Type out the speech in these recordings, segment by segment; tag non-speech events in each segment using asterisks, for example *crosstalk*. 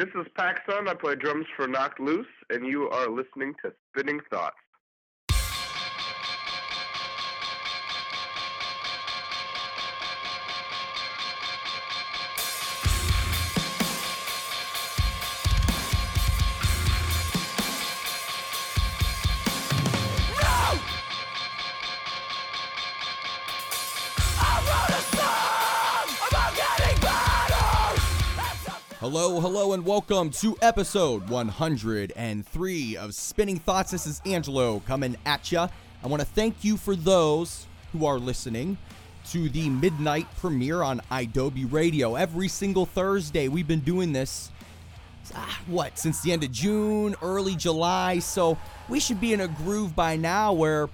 This is PacSun. I play drums for Knocked Loose, and you are listening to Spinning Thoughts. Hello, hello, and welcome to episode 103 of Spinning Thoughts. This is Angelo coming at ya. I want to thank you for those who are listening to the midnight premiere on idobi Radio. Every single Thursday, we've been doing this, ah, what, since the end of June, early July. So we should be in a groove by now where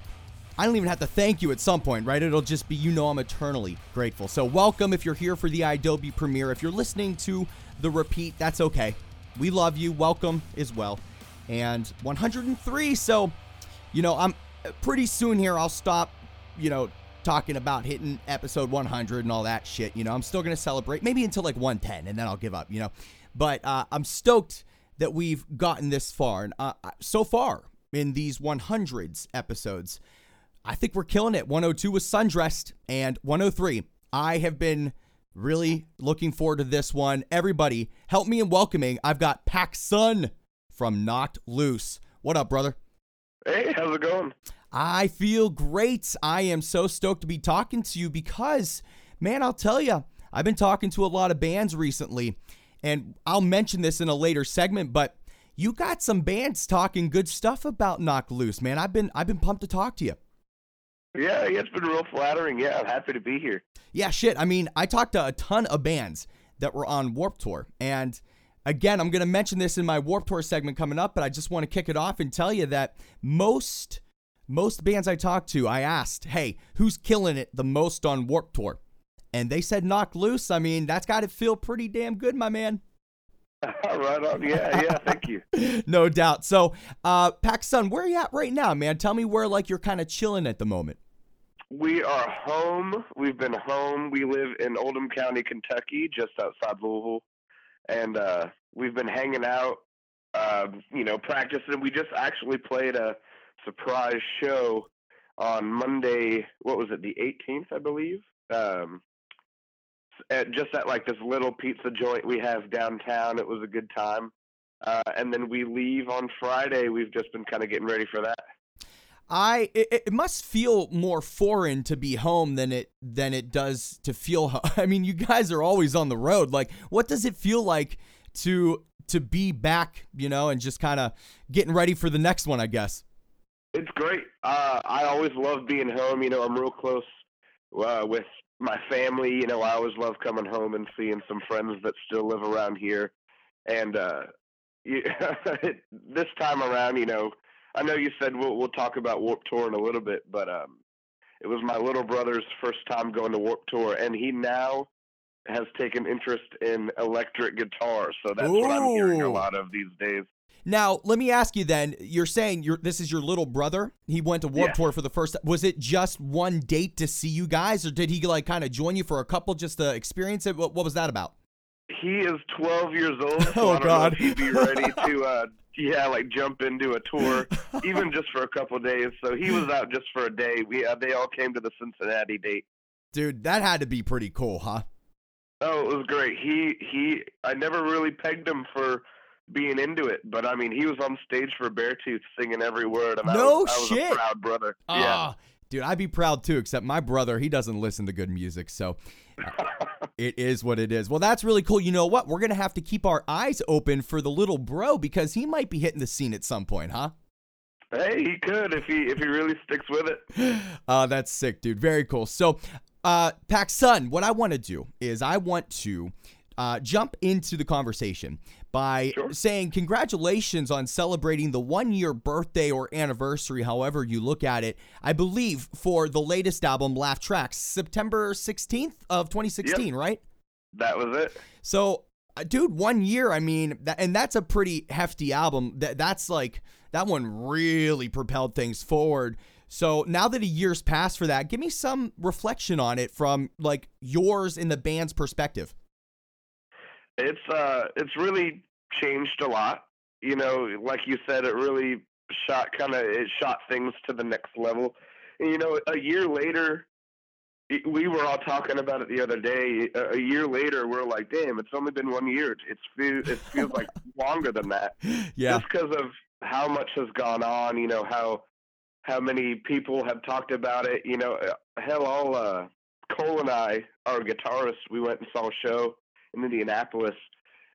I don't even have to thank you at some point, right? It'll just be, you know, I'm eternally grateful. So, welcome if you're here for the Adobe premiere. If you're listening to the repeat, that's okay. We love you. Welcome as well. And 103. So, you know, I'm pretty soon here. I'll stop, you know, talking about hitting episode 100 and all that shit. You know, I'm still going to celebrate maybe until like 110 and then I'll give up, you know. But uh, I'm stoked that we've gotten this far. And uh, so far in these 100s episodes, I think we're killing it. 102 was Sundressed and 103. I have been Really looking forward to this one. Everybody, help me in welcoming. I've got PacSun from Knocked Loose. What up, brother? Hey, how's it going? I feel great. I am so stoked to be talking to you because, man, I'll tell you, I've been talking to a lot of bands recently, and I'll mention this in a later segment, but you got some bands talking good stuff about Knocked Loose, man. I've been I've been pumped to talk to you. Yeah, it's been real flattering. Yeah, I'm happy to be here. Yeah, shit. I mean, I talked to a ton of bands that were on Warp Tour. And again, I'm going to mention this in my Warp Tour segment coming up, but I just want to kick it off and tell you that most most bands I talked to, I asked, "Hey, who's killing it the most on Warp Tour?" And they said Knock Loose. I mean, that's got to feel pretty damn good, my man. *laughs* right on. Yeah, yeah. Thank you. *laughs* no doubt. So, uh, PacSun, where are you at right now, man? Tell me where like you're kind of chilling at the moment. We are home. We've been home. We live in Oldham County, Kentucky, just outside Louisville, and uh, we've been hanging out. Uh, you know, practicing. We just actually played a surprise show on Monday. What was it? The 18th, I believe. Um, at, just at like this little pizza joint we have downtown. It was a good time. Uh, and then we leave on Friday. We've just been kind of getting ready for that. I it, it, must feel more foreign to be home than it than it does to feel. *laughs* I mean, you guys are always on the road. Like, what does it feel like to to be back? You know, and just kind of getting ready for the next one. I guess. It's great. Uh, I always love being home. You know, I'm real close uh, with my family. You know, I always love coming home and seeing some friends that still live around here. And uh, *laughs* you, *laughs* this time around, you know, I know you said we'll we'll talk about Warp Tour in a little bit, but um, it was my little brother's first time going to Warp Tour, and he now has taken interest in electric guitar. So that's Ooh. what I'm hearing a lot of these days. Now, let me ask you then. You're saying you're, this is your little brother. He went to Warp yeah. Tour for the first. Was it just one date to see you guys, or did he like kind of join you for a couple just to experience it? What, what was that about? He is 12 years old. So *laughs* oh God! he'd be ready *laughs* to uh, yeah, like jump into a tour, even just for a couple days. So he was out just for a day. We uh, they all came to the Cincinnati date. Dude, that had to be pretty cool, huh? Oh, it was great. He he. I never really pegged him for being into it, but I mean, he was on stage for Beartooth singing every word. And no I was, I was shit. a proud brother. Uh, yeah. Dude, I'd be proud too, except my brother, he doesn't listen to good music. So it is what it is. Well, that's really cool. You know what? We're going to have to keep our eyes open for the little bro because he might be hitting the scene at some point, huh? Hey, he could if he if he really sticks with it. *gasps* Uh, that's sick, dude. Very cool. So, uh, PacSun, what I want to do is I want to uh, jump into the conversation by sure. saying congratulations on celebrating the one year birthday or anniversary, however you look at it. I believe for the latest album, Laugh Tracks, September 16th of 2016, yep. right? That was it. So, uh, dude, one year, I mean, that, and that's a pretty hefty album. That That's like, that one really propelled things forward. So now that a year's passed for that, give me some reflection on it from like yours in the band's perspective it's uh it's really changed a lot. You know, like you said, it really shot kind of it shot things to the next level. And, you know, a year later, we were all talking about it the other day. A, year later, we're like, "Damn, it's only been one year. It's feel, it feels like *laughs* longer than that." Yeah. just because of how much has gone on. You know how how many people have talked about it. You know, uh, hell, all uh, Cole and I, our guitarist, we went and saw a show in Indianapolis,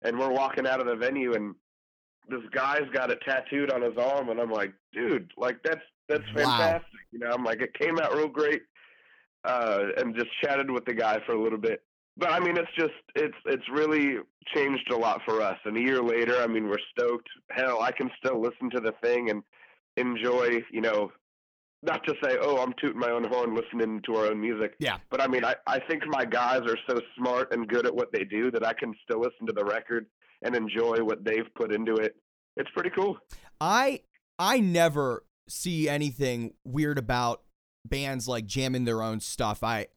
and we're walking out of the venue, and this guy's got it tattooed on his arm, and I'm like, dude, like that's that's Wow. fantastic. You know, I'm like, it came out real great, uh, and just chatted with the guy for a little bit. But I mean, it's just it's it's really changed a lot for us. And a year later, I mean, we're stoked. Hell, I can still listen to the thing and enjoy. You know, not to say, oh, I'm tooting my own horn listening to our own music. Yeah. But I mean, I I think my guys are so smart and good at what they do that I can still listen to the record and enjoy what they've put into it. It's pretty cool. I I never see anything weird about bands like jamming their own stuff. I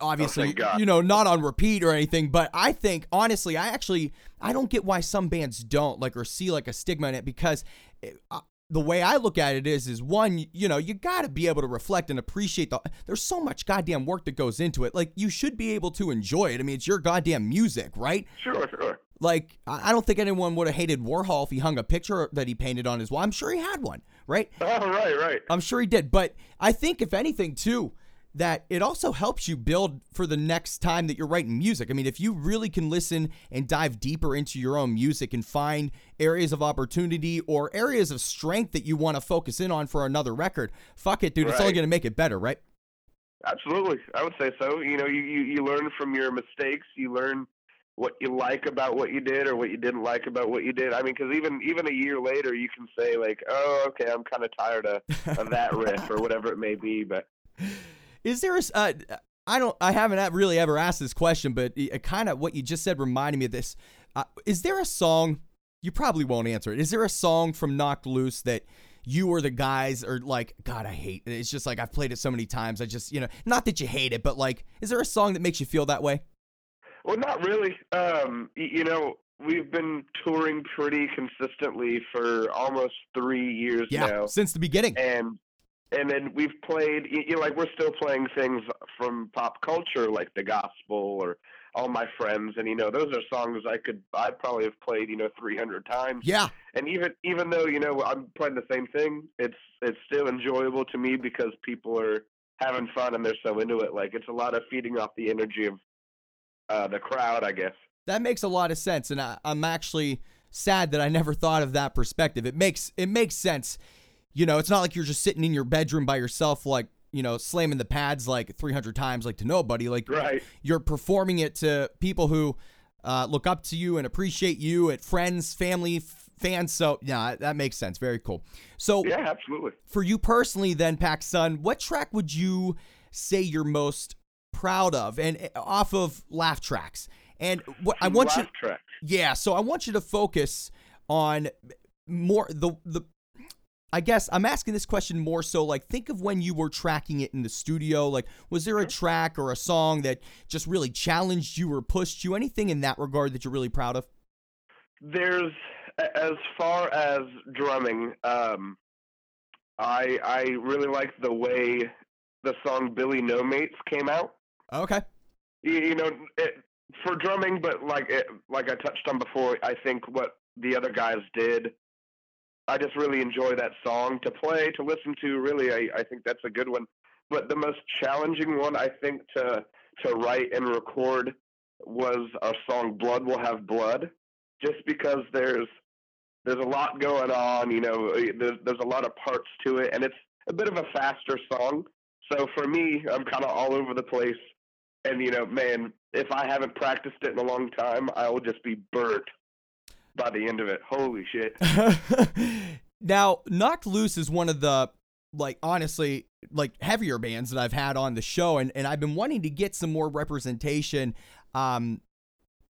obviously God. you know not on repeat or anything, but I think honestly I actually I don't get why some bands don't like or see like a stigma in it because it, uh, the way I look at it is is one you know you got to be able to reflect and appreciate the there's so much goddamn work that goes into it. Like you should be able to enjoy it. I mean it's your goddamn music, right? Sure, sure. Like, I don't think anyone would have hated Warhol if he hung a picture that he painted on his wall. I'm sure he had one, right? Oh, right, right. I'm sure he did. But I think, if anything, too, that it also helps you build for the next time that you're writing music. I mean, if you really can listen and dive deeper into your own music and find areas of opportunity or areas of strength that you want to focus in on for another record, fuck it, dude. It's only going to make it better, right? Absolutely, I would say so. You know, you, you you learn from your mistakes. You learn what you like about what you did or what you didn't like about what you did. I mean, because even even a year later, you can say like, "Oh, okay, I'm kind of tired of, of that riff or whatever it may be." But *laughs* Is there a? Uh, I don't. I haven't really ever asked this question, but kind of what you just said reminded me of this. Uh, is there a song? You probably won't answer it. Is there a song from Knocked Loose that you or the guys are like, God, I hate it. It's just like I've played it so many times. I just, you know, not that you hate it, but like, is there a song that makes you feel that way? well, not really. Um, you know, we've been touring pretty consistently for almost three years Yeah, now. since the beginning. and and then we've played you know like we're still playing things from pop culture like the gospel or all my friends. And you know those are songs i could i probably have played you know 300 times. Yeah, and even even though you know i'm playing the same thing it's it's still enjoyable to me because people are having fun and they're so into it. Like it's a lot of feeding off the energy of uh the crowd i guess. That makes a lot of sense, and I, I'm actually sad that I never thought of that perspective. It makes it makes sense. You know, it's not like you're just sitting in your bedroom by yourself, like you know, slamming the pads like 300 times, like to nobody. Like right you're performing it to people who uh, look up to you and appreciate you, at friends, family, f- fans. So yeah, that makes sense. Very cool. So yeah absolutely for you personally, then, Pac Sun, what track would you say you're most proud of, and uh, off of laugh tracks? And what I want you, track. yeah. So I want you to focus on more the the. I guess I'm asking this question more so like think of when you were tracking it in the studio. Like, was there a track or a song that just really challenged you or pushed you? Anything in that regard that you're really proud of? there's as far as drumming um i i really like the way the song billy no mates came out Okay. you, you know it, for drumming but like it, like i touched on before i think what the other guys did i just really enjoy that song. To play to listen to really i i think that's a good one. But the most challenging one i think to to write and record was our song blood will have blood just because there's there's a lot going on you know eh, there's, there's a lot of parts to it and it's a bit of a faster song. So for me i'm kind of all over the place. And you know man if i haven't practiced it in a long time i will just be burnt by the end of it holy shit *laughs* now, Knocked Loose is one of the like honestly like heavier bands that I've had on the show and and I've been wanting to get some more representation um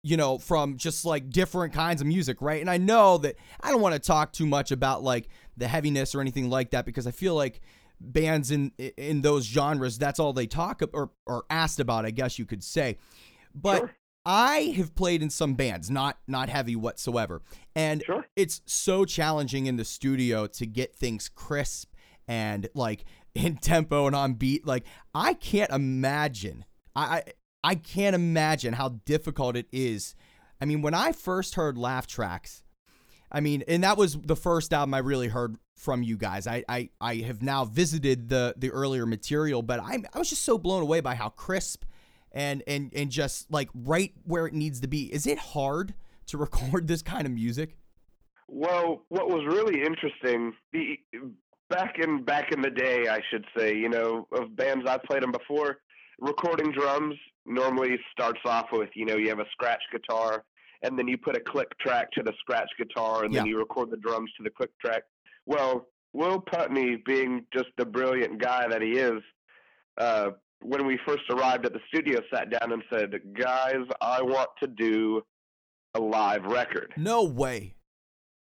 you know from just like different kinds of music, right? And I know that I don't want to talk too much about like the heaviness or anything like that because I feel like bands in in those genres that's all they talk or or asked about, I guess you could say. But Sure. I have played in some bands, not not heavy whatsoever, and Sure. it's so challenging in the studio to get things crisp and like *laughs* in tempo and on beat. Like I can't imagine. I I, can't imagine how difficult it is. I mean, when I first heard Laugh Tracks, I mean, and that was the first album I really heard from you guys. I I, I have now visited the the earlier material, but I I was just so blown away by how crisp and and and just like right where it needs to be. Is it hard to *laughs* record this kind of music? Well, what was really interesting, the back in back in the day, I should say, you know, of bands I've played in before, recording drums normally starts off with, you know, you have a scratch guitar, and then you put a click track to the scratch guitar, and then you record the drums to the click track. Well, Will Putney, being just the brilliant guy that he is, uh, when we first arrived at the studio, sat down and said, "Guys, I want to do a live record." No way.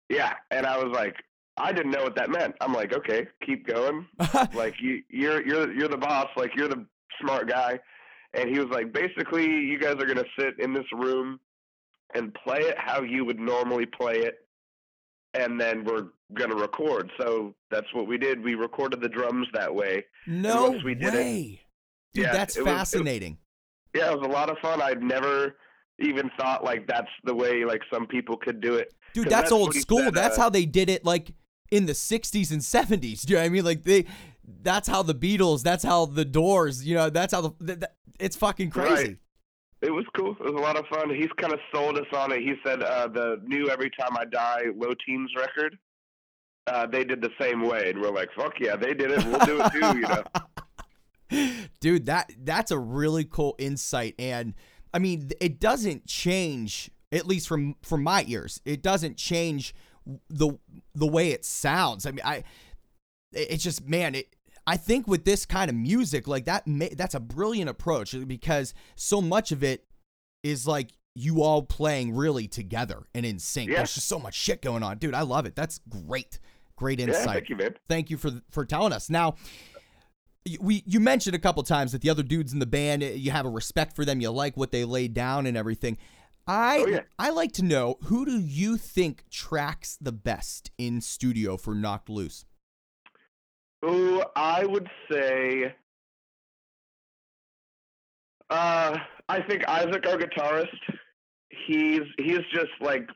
Yeah, and I was like, I didn't know what that meant. I'm like, okay, keep going. *laughs* Like you, you're you're you're the boss. Like you're the smart guy. And he was like, basically, you guys are gonna sit in this room and play it how you would normally play it, and then we're gonna record. So that's what we did. We recorded the drums that way. no we did it- way. Dude, Yeah, that's it was- it was- fascinating. Yeah, it was a lot of fun. I'd never even thought like that's the way like some people could do it. Dude, that's, that's old school. said, that's uh, how they did it like in the 60s and 70s. Do you know what I mean? Like they that's how the Beatles, that's how the Doors, you know, that's how the th- th- it's fucking crazy. Right. It was cool. It was a lot of fun. He's kind of sold us on it. He said uh, the new "Every Time I Die" Low Teens record. Uh, they did the same way, and we're like, "Fuck yeah, they did it. We'll do it too." You know. *laughs* Dude, that that's a really cool insight and I mean, it doesn't change at least from from my ears. It doesn't change the the way it sounds. I mean, I it's just man, it I think with this kind of music like that that's a brilliant approach uh, because so much of it is like you all playing really together and in sync. Yeah. There's just so much shit going on. Dude, I love it. That's great. Great Yeah, insight thank you, man. thank you for for telling us. Now, we you mentioned a couple times that the other dudes in the band, eh, you have a respect for them, you like what they laid down and everything. I Oh, yeah. I like to know who do you think tracks the best in studio for Knocked Loose? oh I would say. Uh, I think Isaac, our guitarist, he's he's just like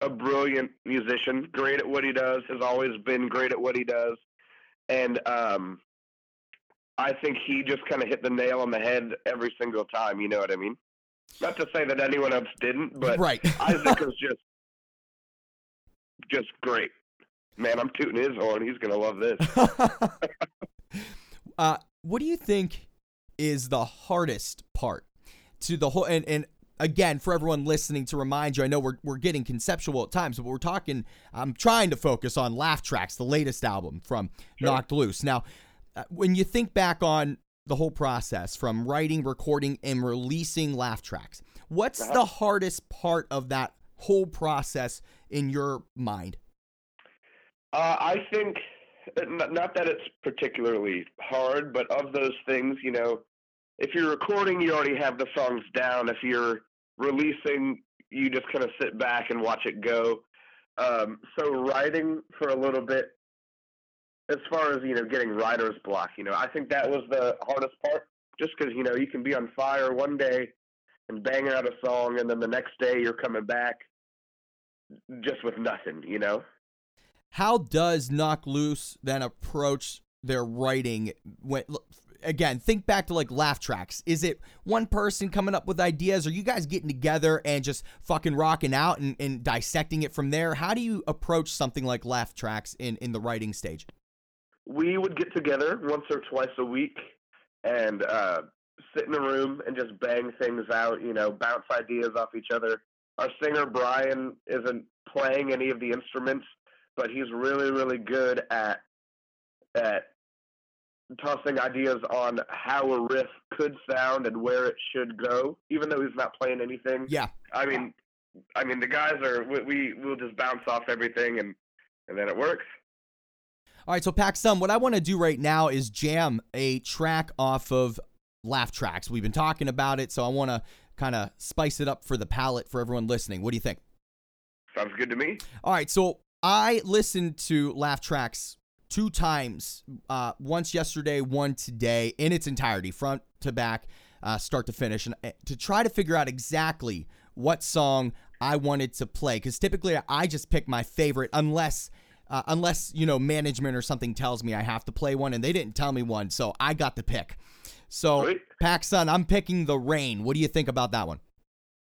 a brilliant musician, great at what he does, has always been great at what he does, and um, I think he just kind of hit the nail on the head every single time. You know what I mean? Not to say that anyone else didn't, but right. Isaac was *laughs* just just great. Man, I'm tooting his horn. He's gonna love this. *laughs* uh, what do you think is the hardest part to the whole? And, and again, for everyone listening, to remind you, I know we're we're getting conceptual at times, but we're talking. I'm trying to focus on Laugh Tracks, the latest album from Sure. Knocked Loose. Now, when you think back on the whole process from writing, recording, and releasing Laugh Tracks, what's Uh-huh. the hardest part of that whole process in your mind? Uh, I think not that it's particularly hard, but of those things, you know, if you're recording, you already have the songs down. If you're releasing, you just kind of sit back and watch it go. Um, so writing for a little bit, as far as you know, getting writer's block, you know, I think that was the hardest part. Just because you know you can be on fire one day and bang out a song, and then the next day you're coming back just with nothing, you know. how does knock loose then approach their writing when again think back to like laugh tracks is it one person coming up with ideas or you guys getting together and just fucking rocking out and, and dissecting it from there how do you approach something like laugh tracks in in the writing stage we would get together once or twice a week and uh, sit in a room and just bang things out, you know, bounce ideas off each other. Our singer Bryan isn't playing any of the instruments, but he's really, really good at at tossing ideas on how a riff could sound and where it should go, even though he's not playing anything. yeah I mean, I mean, the guys are we we will just bounce off everything and and then it works. All right so PacSun what i want to do right now is jam a track off of laugh tracks we've been talking about it so i want to kind of spice it up for the palate for everyone listening. What do you think? Sounds good to me. All right, so I listened to Laugh Tracks two times, uh, once yesterday, one today, in its entirety, front to back, uh, start to finish, and uh, to try to figure out exactly what song I wanted to play. Because typically I just pick my favorite, unless. Uh, unless you know management or something tells me I have to play one, and they didn't tell me one, so I got the pick. So, Sweet. PacSun, I'm picking the rain. What do you think about that one?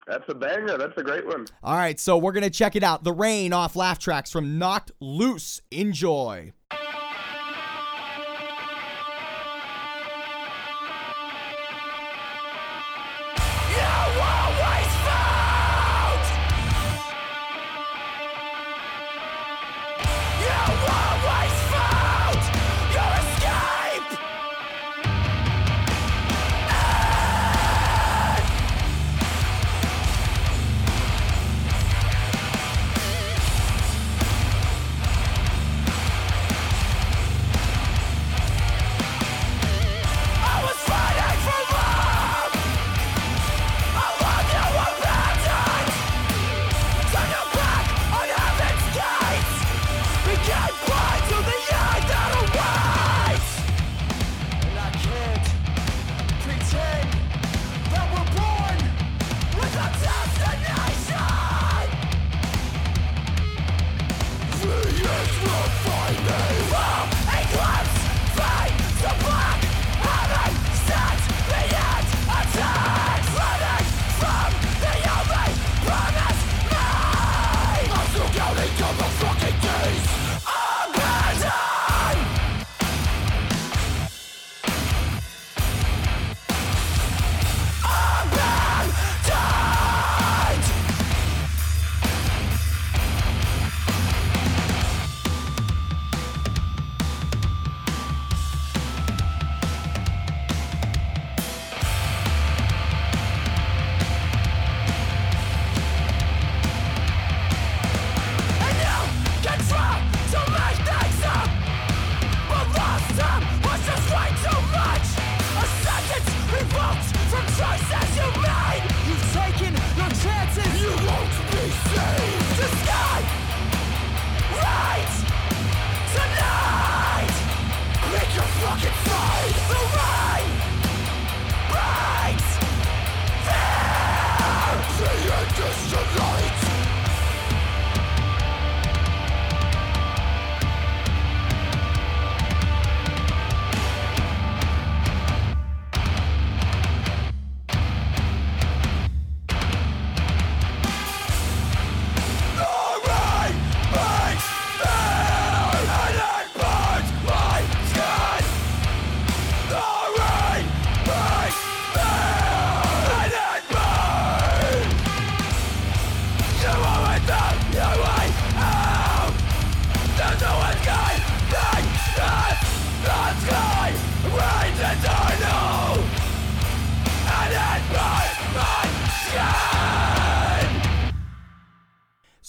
That's a banger. That's a great one. All right, so we're gonna check it out. The rain off laugh tracks from Knocked Loose. Enjoy.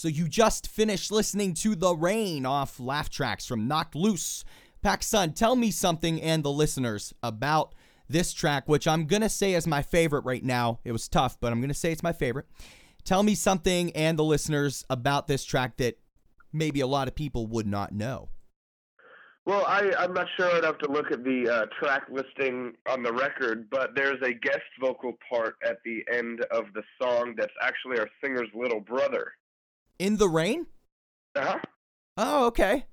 So you just finished listening to The Rain off Laugh Tracks from Knocked Loose. PacSun, tell me something and the listeners about this track, which I'm going to say is my favorite right now. It was tough, but I'm going to say it's my favorite. Tell me something and the listeners about this track that maybe a lot of people would not know. Well, I, I'm not sure. I'd have to look at the uh, track listing on the record, but there's a guest vocal part at the end of the song that's actually our singer's little brother. In the rain? Uh huh. Oh, okay.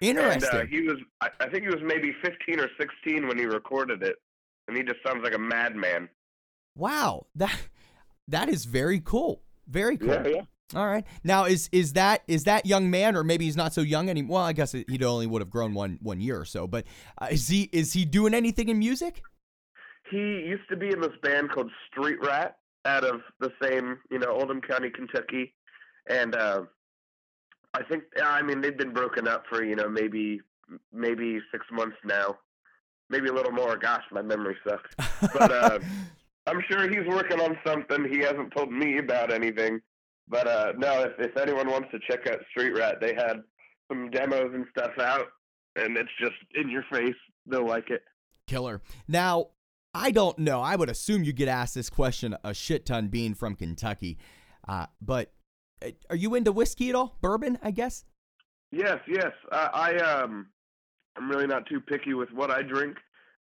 Interesting. And uh, he was, I, I think he was maybe 15 or 16 when he recorded it, and he just sounds like a madman. wow, that that is very cool. Very cool. Yeah, yeah. All right. Now is is that is that young man, or maybe he's not so young anymore? Well, I guess he only would have grown one one year or so. But uh, is he is he doing anything in music? He used to be in this band called Street Rat out of the same, you know, Oldham County, Kentucky, and uh, I think, I mean, they've been broken up for you know maybe maybe six months now, maybe a little more. Gosh, my memory sucks. But uh, *laughs* I'm sure he's working on something. He hasn't told me about anything. But uh, no, if, if anyone wants to check out Street Rat, they had some demos and stuff out, and it's just in your face. They'll like it. Killer. Now, I don't know. I would assume you get asked this question a shit ton being from Kentucky. Uh, but are you into whiskey at all? Bourbon, I guess. Yes, yes. Uh, I um, I'm really not too picky with what I drink,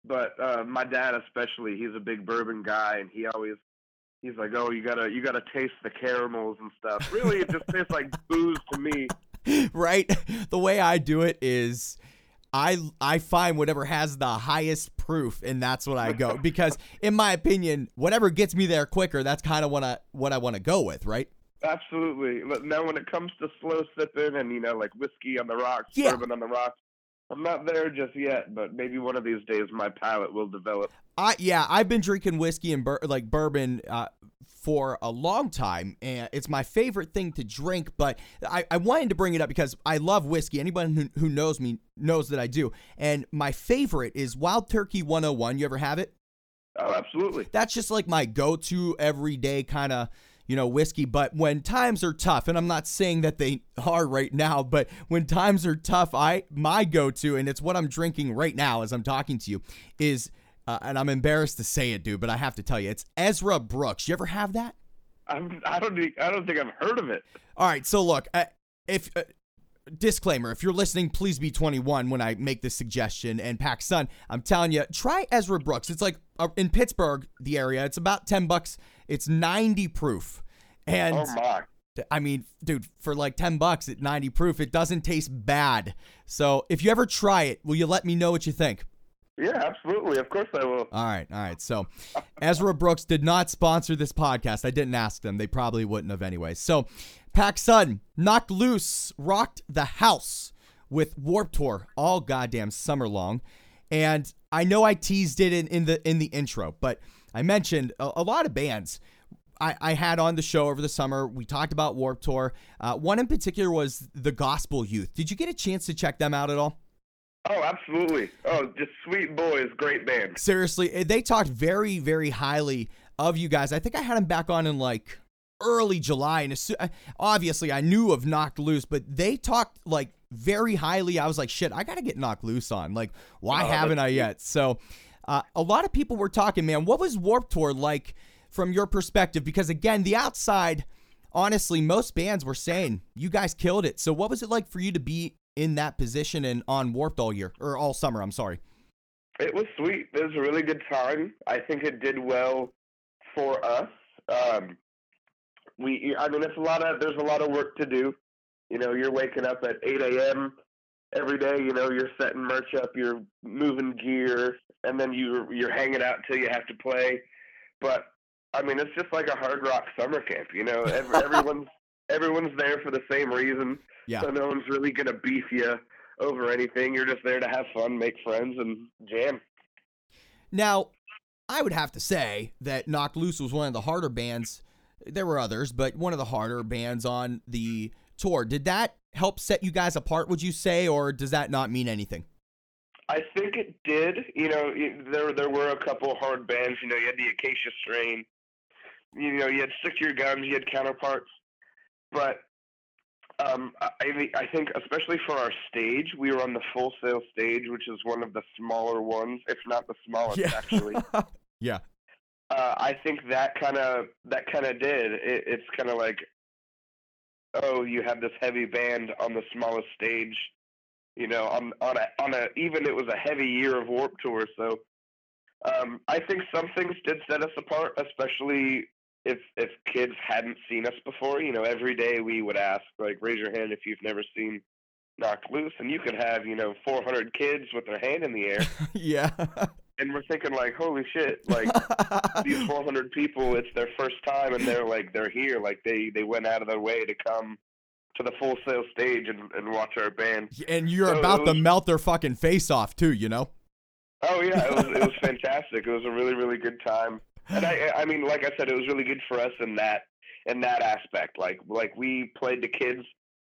but uh, my dad especially, he's a big bourbon guy, and he always he's like, "Oh, you gotta you gotta taste the caramels and stuff." Really, it just tastes like *laughs* booze to me. right? The way I do it is I I find whatever has the highest proof and that's what I go *laughs* because in my opinion, whatever gets me there quicker, that's kind of what I what I want to go with, right? Absolutely. Now, when it comes to slow sipping and you know, like whiskey on the rocks, Yeah. bourbon on the rocks, I'm not there just yet. But maybe one of these days, my palate will develop. I yeah, I've been drinking whiskey and bur- like bourbon uh, for a long time, and it's my favorite thing to drink. But I, I wanted to bring it up because I love whiskey. Anyone who, who knows me knows that I do. And my favorite is Wild Turkey 101. You ever have it? Oh, absolutely. That's just like my go-to everyday kind of you know whiskey. But when times are tough, and I'm not saying that they are right now, but when times are tough, I my go-to, and it's what I'm drinking right now as I'm talking to you, is uh, and I'm embarrassed to say it, dude, but I have to tell you, it's Ezra Brooks. You ever have that? I'm, I don't. e- I don't think I've heard of it. All right, so look, uh, if uh, disclaimer, if you're listening, please be 21 when I make this suggestion. And PacSun, I'm telling you, try Ezra Brooks. It's like uh, in Pittsburgh, the area. It's about 10 bucks. It's 90 proof, and oh my. I mean, dude, for like 10 bucks at 90 proof, it doesn't taste bad. So if you ever try it, will you let me know what you think? Yeah, absolutely. Of course I will. All right, all right. So, Ezra Brooks did not sponsor this podcast. I didn't ask them. They probably wouldn't have anyway. So, Pac Sun knocked loose, rocked the house with Warp Tour all goddamn summer long, and I know I teased it in, in the in the intro, but I mentioned a, a lot of bands. I, I had on the show over the summer. We talked about Warp Tour. Uh, one in particular was the Gospel Youth. Did you get a chance to check them out at all? Oh, absolutely. Oh, just sweet boys, great band. Seriously, eh, they talked very, very highly of you guys. I think I had them back on in like early July, and as obviously I knew of Knocked Loose, but they talked like very highly. I was like, shit, I gotta get Knocked Loose on. Like, why Oh, haven't I yet? So, uh, a lot of people were talking, man. What was Warp Tour like from your perspective? Because again, the outside, honestly, most bands were saying you guys killed it. So, what was it like for you to be in that position and on Warped all year or all summer? I'm sorry. It was sweet. It was a really good time. I think it did well for us. Um, we, I mean, it's a lot of. There's a lot of work to do. You know, you're waking up at 8 a.m. every day. You know, you're setting merch up, you're moving gear, and then you you're hanging out until you have to play. But I mean, it's just like a hard rock summer camp. You know, Every, *laughs* everyone's everyone's there for the same reason. Yeah. So no one's really gonna beef you over anything. You're just there to have fun, make friends, and jam. Now, I would have to say that Knocked Loose was one of the harder bands. There were others, but one of the harder bands on the tour. Did that help set you guys apart, would you say, or does that not mean anything? I think it did. You know, there there were a couple hard bands. You know, you had the Acacia Strain. You know, you had Stick to Your Guns. You had Counterparts. But um, I I I think, especially for our stage, we were on the Full Sail stage, which is one of the smaller ones, if not the smallest, actually. *laughs* yeah. Uh, I think that kind of that kind of did. It, it's kind of like, oh, you have this heavy band on the smallest stage, you know, on on a on a even it was a heavy year of Warp Tour. So, um, I think some things did set us apart, especially if if kids hadn't seen us before. You know, every day we would ask, like, raise your hand if you've never seen Knocked Loose, and you could have you know 400 kids with their hand in the air, *laughs* yeah. And we're thinking like, holy shit, *laughs* like these 400 people it's their first time and they're like they're here. Like they they went out of their way to come to the full sail stage and, and watch our band. And you're So it about to melt their fucking face off, too, you know? oh yeah it was it was *laughs* fantastic. It was a really really good time. And i i mean like i said it was really good for us in that in that aspect. Like like we played to kids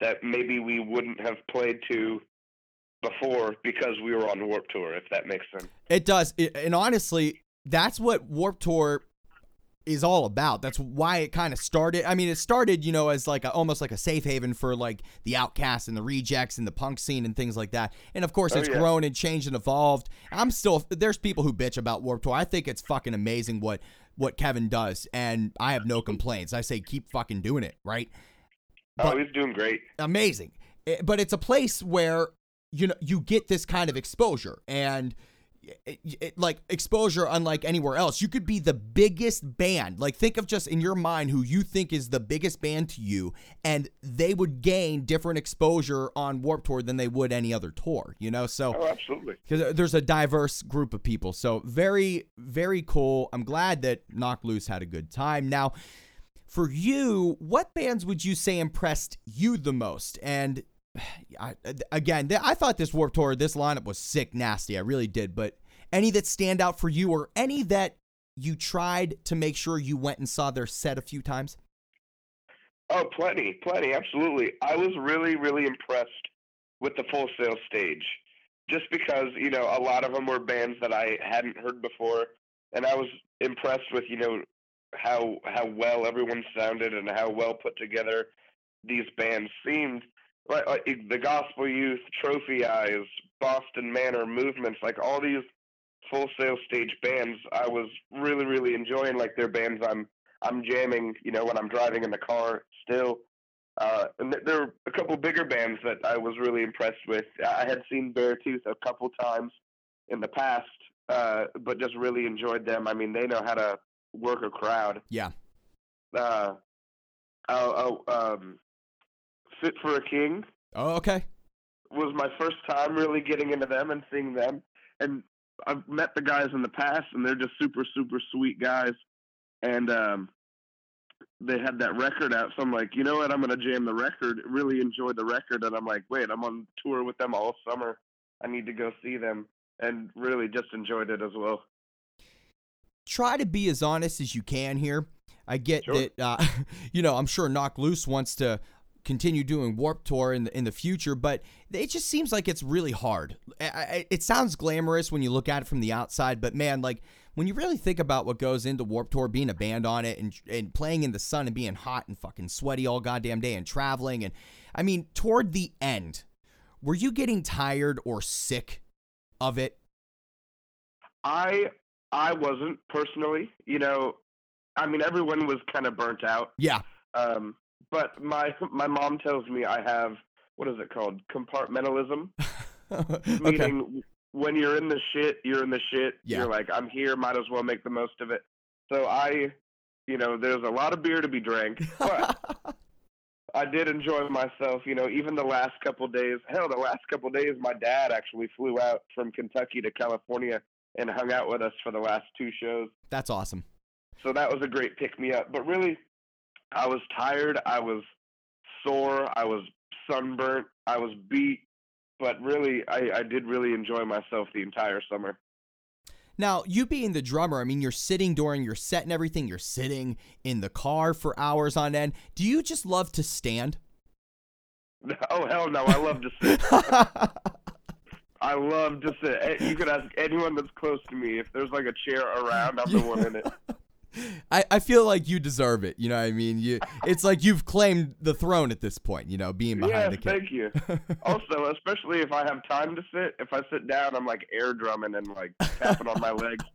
that maybe we wouldn't have played to before because we were on warp tour if that makes sense It does. It, and honestly, that's what Warp Tour is all about. That's why it kind of started. I mean, it started, you know, as like a, almost like a safe haven for like the outcasts and the rejects and the punk scene and things like that. And of course, Oh, it's yeah. grown and changed and evolved. I'm still there's people who bitch about Warped Tour. I think it's fucking amazing what what Kevin does, and I have no complaints. I say keep fucking doing it, right? oh, But- he's doing great. amazing. Eh, But it's a place where you know you get this kind of exposure and it, it- like exposure unlike anywhere else. You could be the biggest band. Like think of just in your mind who you think is the biggest band to you and they would gain different exposure on warp Tour than they would any other tour, you know? So Oh, absolutely. because uh, there's a diverse group of people. So very, very cool. I'm glad that Knock Loose had a good time. Now, for you, what bands would you say impressed you the most? And *sighs* I, again, I thought this Warped Tour, this lineup was sick, nasty. I really did. But any that stand out for you, or any that you tried to make sure you went and saw their set a few times? Oh, plenty, plenty, absolutely. I was really, really impressed with the Full Sail stage, just because you know a lot of them were bands that I hadn't heard before, and I was impressed with you know how how well everyone sounded and how well put together these bands seemed. Like, like the Gospel Youth, Trophy Eyes, Boston Manor Movements, like all these Full Sail stage bands, I was really, really enjoying. Like they're bands I'm I'm jamming, you know, when I'm driving in the car still. Uh, and th- there were a couple bigger bands that I was really impressed with. I had seen Beartooth a couple times in the past, uh, but just really enjoyed them. I mean, they know how to work a crowd. Yeah. Uh, oh, oh, um, Fit for a King Oh, okay. was my first time really getting into them and seeing them. And I've met the guys in the past, and they're just super, super sweet guys. And um, they had that record out, so I'm like, you know what? I'm gonna jam the record. Really enjoyed the record, and I'm like, wait, I'm on tour with them all summer. I need to go see them, and really just enjoyed it as well. try to be as honest as you can here. I get Sure. that, uh, *laughs* you know, I'm sure Knock Loose wants to continue doing Warp Tour in the, in the future, but it just seems like it's really hard. I, I, it sounds glamorous when you look at it from the outside, but man, like when you really think about what goes into Warp Tour, being a band on it and, and playing in the sun and being hot and fucking sweaty all goddamn day and traveling, and I mean, toward the end, were you getting tired or sick of it? I I wasn't personally, you know, I mean, everyone was kind of burnt out. Yeah. Um, but my my mom tells me I have what is it called compartmentalism, *laughs* okay. meaning when you're in the shit, you're in the shit. Yeah. You're like, I'm here, might as well make the most of it. So I, you know, there's a lot of beer to be drank, but *laughs* I did enjoy myself. You know, even the last couple days. Hell, the last couple days, my dad actually flew out from Kentucky to California and hung out with us for the last two shows. That's awesome. So that was a great pick me up. But really, I was tired. I was sore. I was sunburnt. I was beat. But really, I, I did really enjoy myself the entire summer. Now, you being the drummer, I mean, you're sitting during your set and everything. You're sitting in the car for hours on end. Do you just love to stand? *laughs* Oh hell no! I love to sit. *laughs* I love to sit. You could ask anyone that's close to me if there's like a chair around. I'm the one in it. *laughs* I, I feel like you deserve it. You know what I mean? You, it's like you've claimed the throne at this point. You know, being behind Yeah, the kid. thank you. *laughs* Also, especially if I have time to sit, if I sit down, I'm like air drumming and like tapping on my legs. *laughs*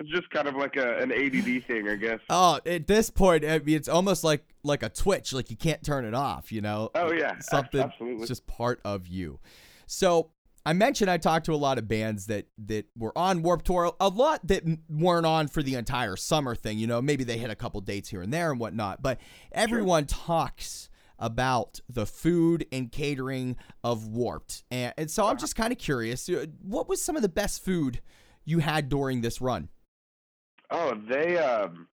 It's just kind of like a, an ADD thing, I guess. Oh, at this point, I mean, it's almost like like a twitch. Like you can't turn it off. You know? Oh yeah, something absolutely. it's just part of you. So I mentioned I talked to a lot of bands that that were on Warp Tour, a lot that weren't on for the entire summer thing. You know, maybe they hit a couple dates here and there and whatnot, but everyone talks about the food and catering of Warped, and, and so I'm just kind of curious, uh, what was some of the best food you had during this run? Oh, they um,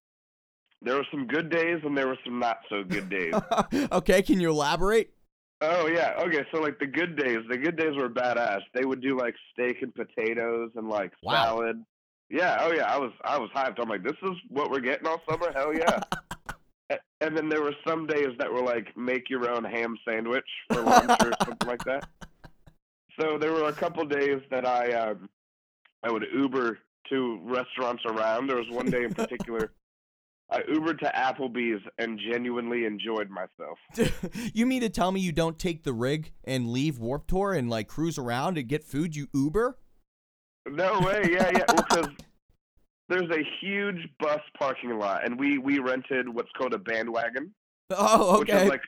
there were some good days and there were some not so good days. *laughs* okay, can you elaborate? Oh yeah, okay. So like the good days, the good days were badass. They would do like steak and potatoes and like Wow. salad. Yeah, oh yeah, I was I was hyped. I'm like, this is what we're getting all summer. Hell yeah. *laughs* And then there were some days that were like make your own ham sandwich for *laughs* lunch or something like that. So there were a couple days that I um, I would Uber to restaurants around. There was one day in particular I Ubered to Applebee's and genuinely enjoyed myself. *laughs* you mean to tell me you don't take the rig and leave Warp Tour and like cruise around and get food? You Uber? No way. Yeah, yeah. Because *laughs* there's a huge bus parking lot, and we we rented what's called a bandwagon, Oh, okay. which is like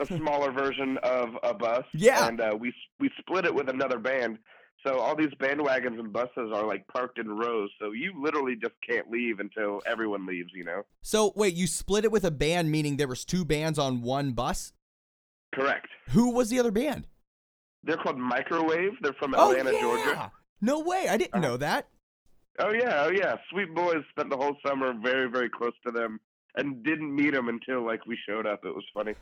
a smaller version of a bus. Yeah. And uh, we we split it with another band. So all these bandwagons and buses are like parked in rows. So you literally just can't leave until everyone leaves. You know. so wait, you split it with a band, meaning there was two bands on one bus. Correct. Who was the other band? They're called Microwave. They're from Oh, Atlanta, yeah. Georgia. No way, I didn't Uh-huh. know that. Oh yeah, oh yeah. Sweet Boys spent the whole summer very, very close to them, and didn't meet them until like we showed up. It was funny.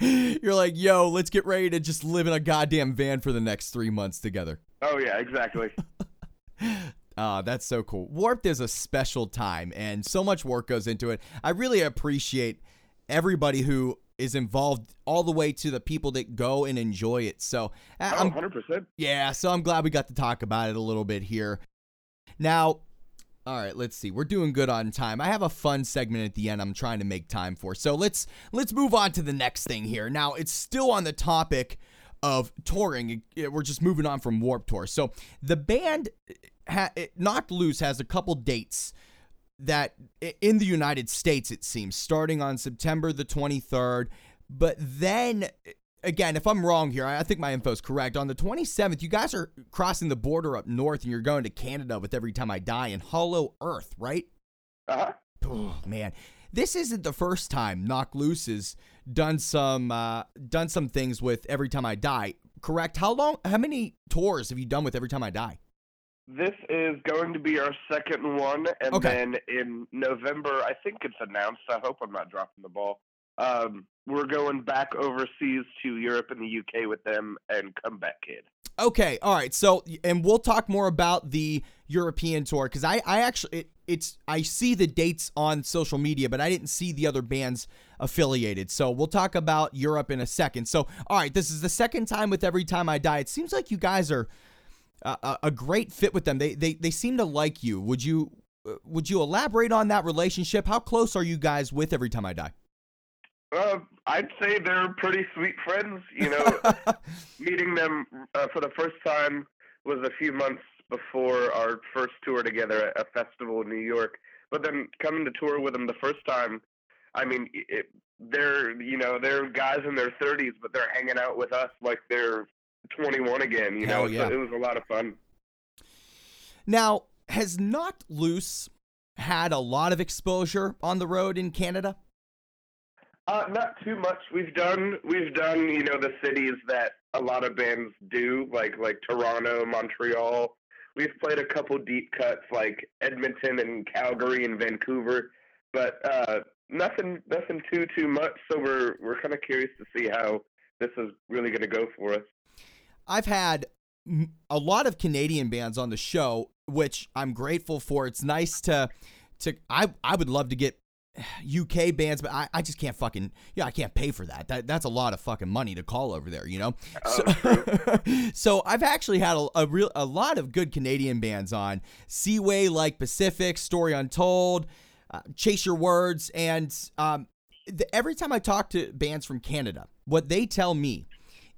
*laughs* You're like, yo, let's get ready to just live in a goddamn van for the next three months together. Oh yeah, exactly. *laughs* Ah, that's so cool. Warped is a special time, and so much work goes into it. I really appreciate everybody who is involved, all the way to the people that go and enjoy it. So, I- Oh, 100 percent. Yeah, so I'm glad we got to talk about it a little bit here. Now, all right, let's see. We're doing good on time. I have a fun segment at the end I'm trying to make time for. So let's let's move on to the next thing here. Now, it's still on the topic of touring. Uh, We're just moving on from Warped Tour. So the band ha- Knocked Loose has a couple dates that in the United States it seems starting on September the 23rd, but then again, if I'm wrong here, I think my info is correct. On the 27th, you guys are crossing the border up north and you're going to Canada with Every Time I Die and Hollow Earth, right? Uh huh. Oh, man. This isn't the first time Knocked Loose has done some uh, done some things with Every Time I Die. Correct? How long? How many tours have you done with Every Time I Die? This is going to be our second one, and Okay. then in November, I think it's announced. I hope I'm not dropping the ball. Um, we're going back overseas to Europe and the UK with them and Comeback Kid. Okay, all right. So, and we'll talk more about the European tour because I, I actually, it, it's, I see the dates on social media, but I didn't see the other bands affiliated. So we'll talk about Europe in a second. So, all right, this is the second time with Every Time I Die. It seems like you guys are a, a- a great fit with them. They, they, they seem to like you. Would you, uh, would you elaborate on that relationship? How close are you guys with Every Time I Die? Uh, I'd say they're pretty sweet friends. You know, *laughs* meeting them uh, for the first time was a few months before our first tour together at a festival in New York. But then coming to tour with them the first time, I mean, it, they're you know they're guys in their 30s, but they're hanging out with us like they're 21 again. You Hell know, yeah. so it was a lot of fun. now, has Knocked Loose had a lot of exposure on the road in Canada? Uh, not too much. We've done we've done you know the cities that a lot of bands do, like like Toronto, Montreal. We've played a couple deep cuts like Edmonton and Calgary and Vancouver, but uh, nothing nothing too too much. So we're we're kind of curious to see how this is really going to go for us. I've had a lot of Canadian bands on the show, which I'm grateful for. It's nice to to I I would love to get UK bands, but I, I just can't fucking yeah, I can't pay for that. That that's a lot of fucking money to call over there, you know. Oh, So, *laughs* so I've actually had a, a real a lot of good Canadian bands on Seaway, like Pacific, Story Untold, uh, Chase Your Words, and um, the, every time I talk to bands from Canada, what they tell me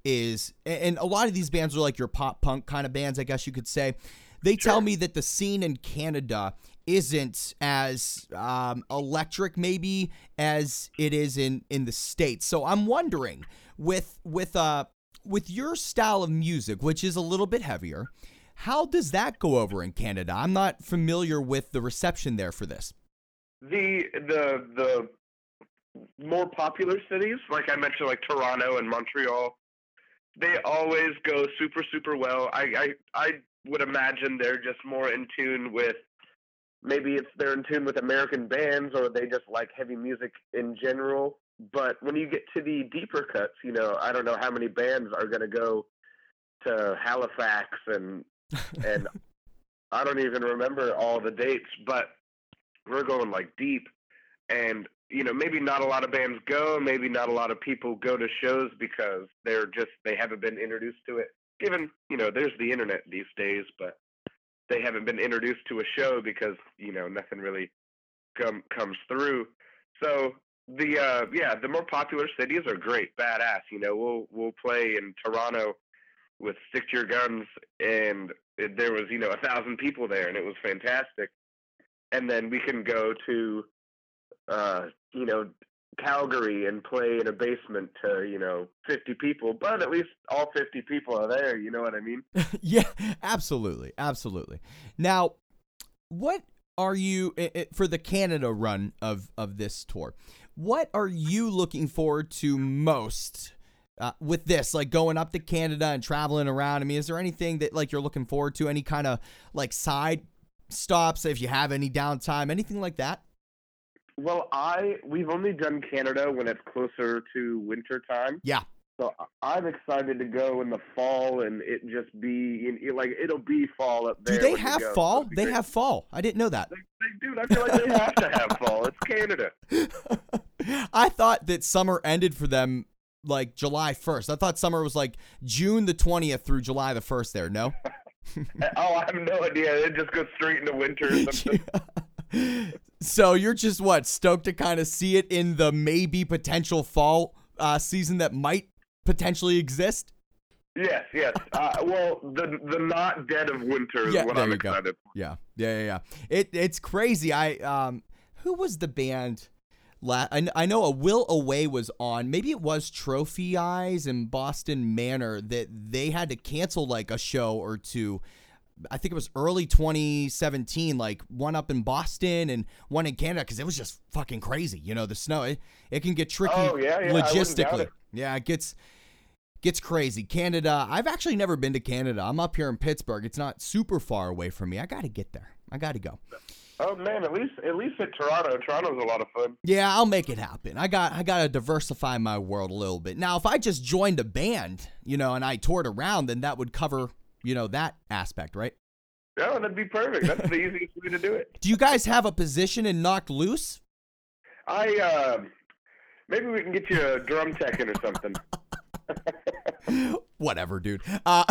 is, and a lot of these bands are like your pop punk kind of bands, I guess you could say. They tell me that the scene in Canada isn't as um, electric, maybe, as it is in in the states. So I'm wondering, with with uh with your style of music, which is a little bit heavier, how does that go over in Canada? I'm not familiar with the reception there for this. The the the more popular cities, like I mentioned, like Toronto and Montreal, they always go super super well. I I, I would imagine they're just more in tune with maybe it's they're in tune with American bands or they just like heavy music in general. But when you get to the deeper cuts, you know, I don't know how many bands are going to go to Halifax and and *laughs* I don't even remember all the dates, but we're going like deep and you know maybe not a lot of bands go maybe not a lot of people go to shows because they're just they haven't been introduced to it given you know there's the internet these days but they haven't been introduced to a show because you know nothing really come, comes through. So the uh, yeah, the more popular cities are great, badass. You know, we'll we'll play in Toronto with Stick to Your Guns, and it, there was you know a thousand people there, and it was fantastic. And then we can go to, uh, you know, Calgary and play in a basement to you know fifty people, but at least all fifty people are there. You know what I mean? *laughs* yeah, absolutely, absolutely. Now, what are you for the Canada run of of this tour? What are you looking forward to most? Uh, with this, like going up to Canada and traveling around, I mean, is there anything that like you're looking forward to? Any kind of like side stops if you have any downtime, anything like that? Well, I we've only done Canada when it's closer to winter time. Yeah. So I'm excited to go in the fall and it just be in, like it'll be fall up there. Do they have fall? They great. have fall. I didn't know that. They, they do. I feel like they have to have fall. It's Canada. *laughs* I thought that summer ended for them like July 1st. I thought summer was like June the 20th through July the 1st there. No? *laughs* oh, I have no idea. It just goes straight into winter or *laughs* something. So you're just what stoked to kind of see it in the maybe potential fall uh, season that might potentially exist? Yes, yes. Uh, well, the the not dead of winter is yeah, what I'm excited go. for. Yeah, yeah, yeah, yeah. It it's crazy. I um, who was the band? La- I, I know a Will Away was on. Maybe it was Trophy Eyes and Boston Manor that they had to cancel like a show or two. I think it was early 2017, like one up in Boston and one in Canada because it was just fucking crazy. You know, the snow it, it can get tricky oh, yeah, yeah, logistically. It. Yeah, it gets gets crazy. Canada, I've actually never been to Canada. I'm up here in Pittsburgh. It's not super far away from me. I got to get there. I got to go. Oh man, at least at least at Toronto. Toronto's a lot of fun. Yeah, I'll make it happen. I got I got to diversify my world a little bit. Now, if I just joined a band, you know, and I toured around, then that would cover, you know, that aspect, right? Oh, that'd be perfect. That's the easiest way to do it. *laughs* Do you guys have a position in Knocked Loose? I uh, maybe we can get you a drum tech in or something. *laughs* *laughs* Whatever, dude. Uh,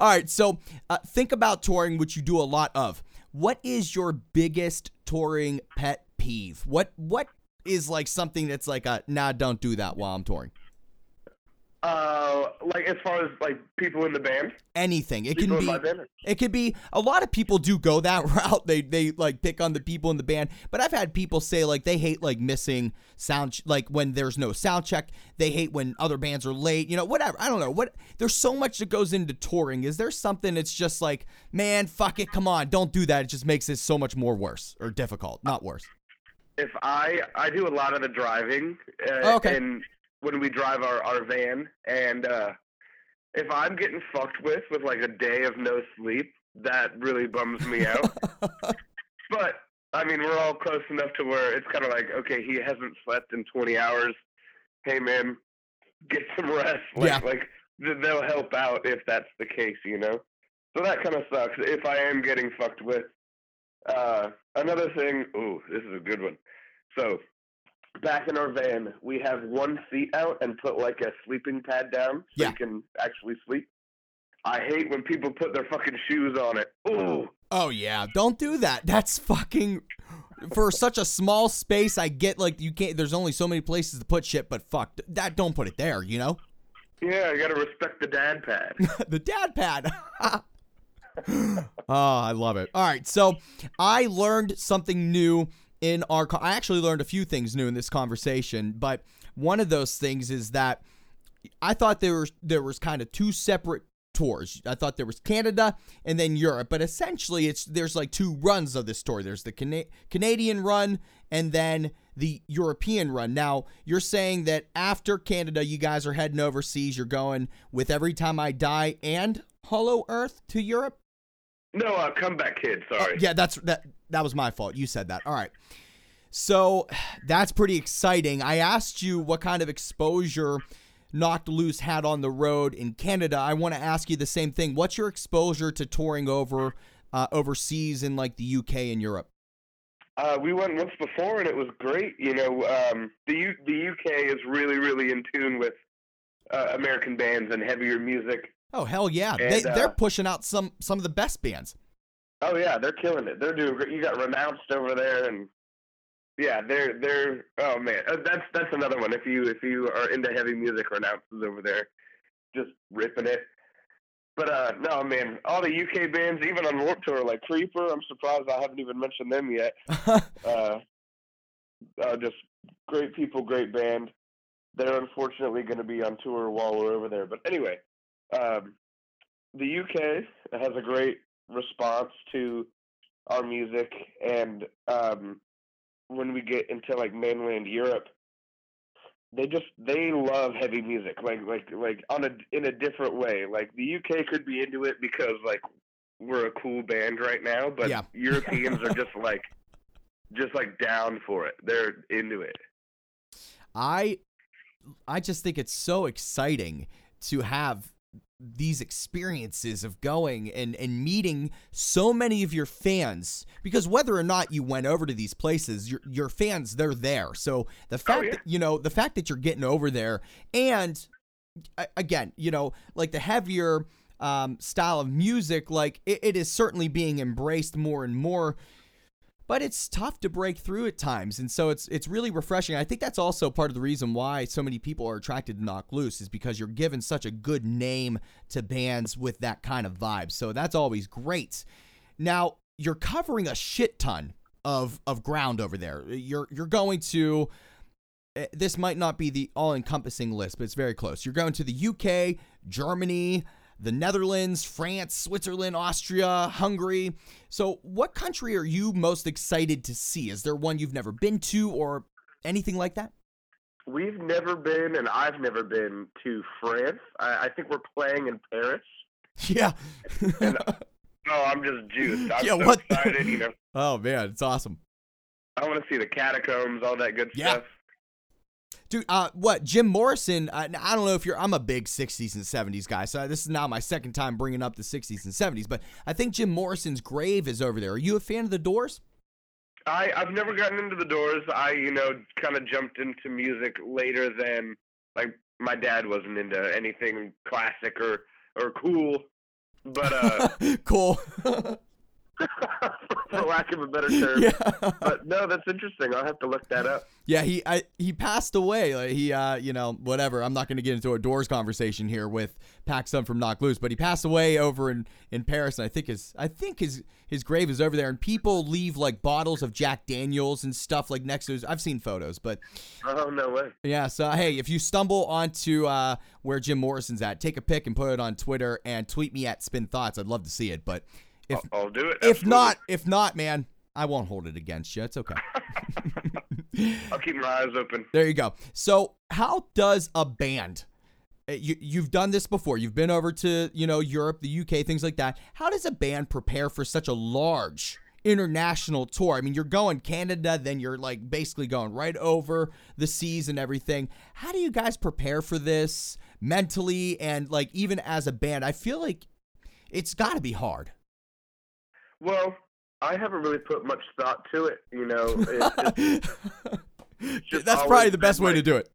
all right, so uh, think about touring, which you do a lot of. What is your biggest touring pet peeve? What what is like something that's like a nah, don't do that while I'm touring? Uh, like as far as like people in the band. Anything. It people can be. It could be. A lot of people do go that *laughs* route. They they like pick on the people in the band. But I've had people say like they hate like missing sound like when there's no sound check. They hate when other bands are late. You know whatever. I don't know what. There's so much that goes into touring. Is there something that's just like man, fuck it, come on, don't do that. It just makes it so much more worse or difficult, not worse. If I I do a lot of the driving. Uh, oh, okay. And when we drive our, our van and uh if I'm getting fucked with with like a day of no sleep, that really bums me out. *laughs* but I mean, we're all close enough to where it's kind of like, okay, he hasn't slept in 20 hours. Hey, man, get some rest. Like, yeah. like they'll help out if that's the case, you know. So that kind of sucks. If I am getting fucked with, uh, another thing. Ooh, this is a good one. So back in our van, we have one seat out and put like a sleeping pad down so yeah. you can actually sleep. I hate when people put their fucking shoes on it. Ooh. Oh yeah, don't do that. *laughs* That's fucking for such a small space. I get like you can't. There's only so many places to put shit, but fuck that. Don't put it there. You know. Yeah, I gotta respect the dad pad. *laughs* the dad pad. oh, *laughs* I love it. All right, so I learned something new in our I actually learned a few things new in this conversation, but one of those things is that I thought there was there was kind of two separate tours. I thought there was Canada and then Europe, but essentially it's there's like two runs of this tour. There's the Cana- Canadian run and then the European run. Now, you're saying that after Canada you guys are heading overseas, you're going with Every Time I Die and Hollow Earth to Europe? No, uh, Comeback Kid, sorry. Oh, yeah, that's that that was my fault. You said that. All right. So that's pretty exciting. I asked you what kind of exposure Knocked Loose had on the road in Canada. I want to ask you the same thing. What's your exposure to touring over uh, overseas in like the UK and Europe? Uh, we went once before and it was great. You know, um, the U- the UK is really really in tune with uh, American bands and heavier music. Oh hell yeah! And, they, they're uh, pushing out some some of the best bands. Oh yeah, they're killing it. They're doing great. You got renounced over there, and Yeah, they're they're oh man, uh, that's that's another one. If you if you are into heavy music or announces over there, just ripping it. But uh no man, all the UK bands, even on Warped Tour, like Creeper, I'm surprised I haven't even mentioned them yet. *laughs* uh, uh, just great people, great band. They're unfortunately going to be on tour while we're over there. But anyway, um, the UK has a great response to our music, and um, when we get into like mainland Europe, they just they love heavy music, like like like on a in a different way. Like the UK could be into it because like we're a cool band right now, but Yeah. *laughs* Europeans are just like just like down for it. They're into it. I I just think it's so exciting to have these experiences of going and, and meeting so many of your fans. Because whether or not you went over to these places your your fans they're there. So the fact yeah. that you know the fact that you're getting over there and again you know like the heavier um, style of music like it, it is certainly being embraced more and more but it's tough to break through at times and so it's it's really refreshing. I think that's also part of the reason why so many people are attracted to Knocked Loose is because you're given such a good name to bands with that kind of vibe. So that's always great. Now you're covering a shit ton of of ground over there. You're you're going to eh, this might not be the all-encompassing list but it's very close. You're going to the uk germany the Netherlands, France, Switzerland, Austria, Hungary. So, what country are you most excited to see? Is there one you've never been to or anything like that? We've never been, and I've never been to France. I, I think we're playing in Paris. Yeah. *laughs* Oh, I'm just juiced. I'm Yeah, so what- excited. You know, *laughs* oh man, it's awesome. I want to see the catacombs, all that good Yeah. stuff. Dude, uh, what Jim Morrison? Uh, I don't know if you're. I'm a big '60s and '70s guy, so this is now my second time bringing up the '60s and '70s. But I think Jim Morrison's grave is over there. Are you a fan of the Doors? I I've never gotten into the Doors. I you know kind of jumped into music later than like my dad wasn't into anything classic or or cool. But uh, *laughs* cool. *laughs* for lack of a better term. *laughs* yeah. But no, that's interesting. I'll have to look that up. Yeah, he I, he passed away. Like he uh, you know, whatever. I'm not going to get into a Doors conversation here with PacSun from Knocked Loose, but he passed away over in in Paris and I think his I think his his grave is over there and people leave like bottles of Jack Daniels and stuff like next to his I've seen photos, but Oh no way. yeah, so hey, if you stumble onto uh, where Jim Morrison's at, take a pic and put it on Twitter and tweet me at Spin Thoughts. I'd love to see it, but if I'll, I'll do it. if not, if not, man, I won't hold it against you. It's okay. *laughs* I'll keep my eyes open. There you go. So, how does a band? uh, You you've done this before. You've been over to you know Europe, the UK, things like that. How does a band prepare for such a large international tour? I mean, you're going Canada, then you're like basically going right over the seas and everything. How do you guys prepare for this mentally and like even as a band? I feel like it's got to be hard. Well, I haven't really put much thought to it. You know, it, *laughs* it's just That's probably the best way to do it.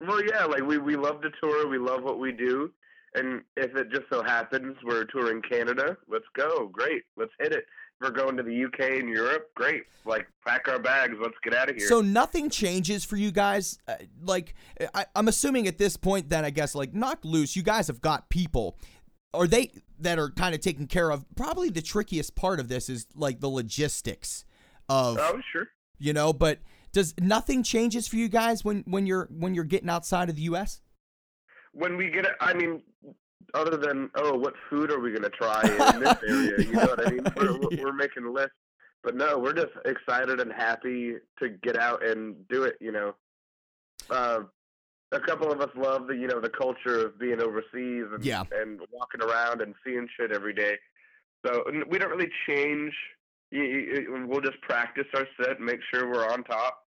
Well, yeah, like we we love to tour. We love what we do, and if it just so happens we're touring Canada, let's go. Great, let's hit it. If we're going to the UK and Europe, great. Like pack our bags, let's get out of here. So nothing changes for you guys. Uh, like I, I'm assuming at this point, then I guess like Knocked Loose. You guys have got people, or they that are kind of taken care of. Probably the trickiest part of this is like the logistics of oh, sure. you know. But does nothing changes for you guys when when you're when you're getting outside of the U.S. When we get, it, I mean, other than oh, what food are we gonna try in this *laughs* area? You know what I mean? We're, we're- we're making lists, but no, we're just excited and happy to get out and do it. You know, uh, a couple of us love the you know the culture of being overseas and Yeah. and walking around and seeing shit every day. So we don't really change. We'll just practice our set, make sure we're on top,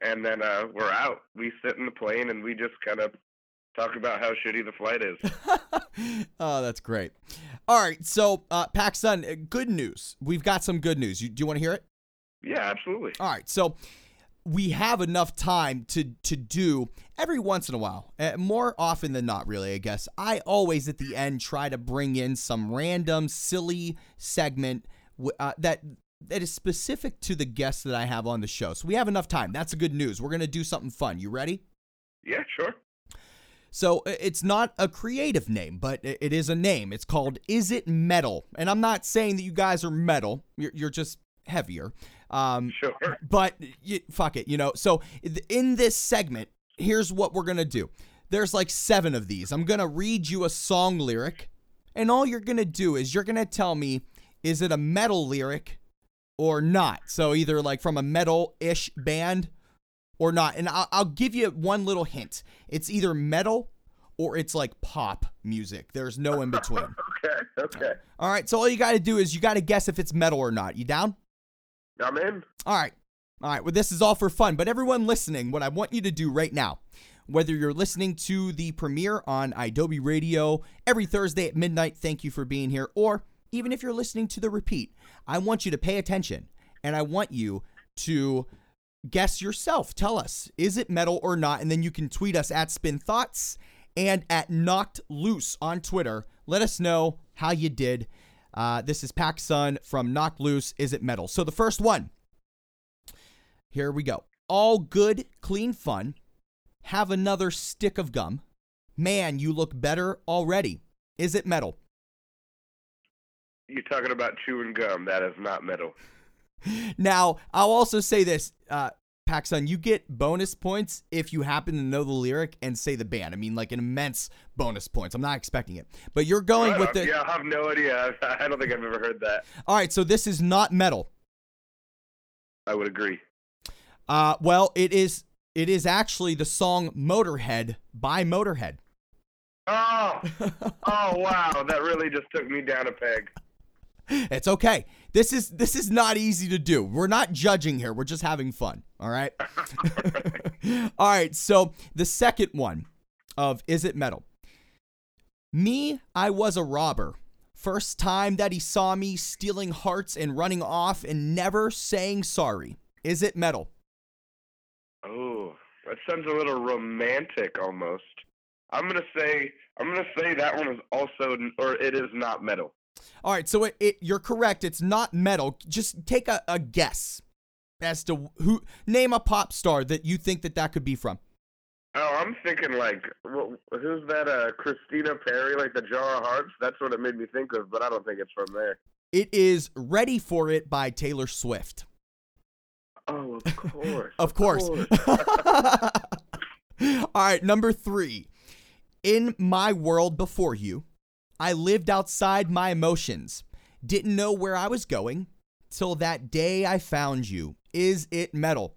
and then uh, we're out. We sit in the plane and we just kind of talk about how shitty the flight is. *laughs* oh, that's great. All right, so uh, Sun, uh, good news. We've got some good news. You, do you want to hear it? Yeah, absolutely. All right, so we have enough time to to do every once in a while, uh, more often than not, really. I guess I always at the end try to bring in some random silly segment w- uh, that that is specific to the guests that I have on the show. So we have enough time. That's a good news. We're going to do something fun. You ready? Yeah, sure. So it's not a creative name, but it is a name. It's called Is It Metal? And I'm not saying that you guys are metal. You're, you're just heavier. Um, Sure. but y fuck it, you know. So in this segment, here's what we're gonna do. There's like seven of these. I'm gonna read you a song lyric, and all you're gonna do is you're gonna tell me is it a metal lyric or not. So either like from a metal-ish band or not. And I'll, I'll give you one little hint. It's either metal or it's like pop music. There's no in between. *laughs* Okay. Okay. all right. So all you got to do is you got to guess if it's metal or not. You down? I'm in. All right. All right. Well, this is all for fun, but everyone listening, what I want you to do right now, whether you're listening to the premiere on idobi Radio every Thursday at midnight, thank you for being here, or even if you're listening to the repeat, I want you to pay attention and I want you to guess yourself. Tell us, is it metal or not? And then you can tweet us at Spin Thoughts and at Knocked Loose on Twitter. Let us know how you did. Uh, this is PacSun from Knocked Loose. Is it metal? So the first one. Here we go. All good, clean fun. Have another stick of gum. Man, you look better already. Is it metal? You're talking about chewing gum. That is not metal. *laughs* Now, I'll also say this, uh, PacSun, you get bonus points if you happen to know the lyric and say the band. I mean, like an immense bonus points. I'm not expecting it, but you're going with the. Yeah, I have no idea. *laughs* I don't think I've ever heard that. All right, so this is not metal. I would agree. Uh, well, it is. It is actually the song "Motorhead" by Motorhead. Oh, *laughs* oh wow, that really just took me down a peg. *laughs* It's okay. This is this is not easy to do. We're not judging here. We're just having fun. All right. *laughs* all right. So the second one of is it metal? Me, I was a robber. First time that he saw me stealing hearts and running off and never saying sorry. Is it metal? Oh, that sounds a little romantic almost. I'm gonna say I'm gonna say that one is also or it is not metal. All right, so it, it you're correct. It's not metal. Just take a, a guess as to who name a pop star that you think that that could be from. Oh, I'm thinking like who's that? Uh, Christina Perri, like the Jar of Hearts. That's what it made me think of, but I don't think it's from there. It is "Ready for It" by Taylor Swift. Oh, of *laughs* course. Of course. *laughs* All right, number three. In my world before you, I lived outside my emotions. Didn't know where I was going till that day I found you. Is it metal?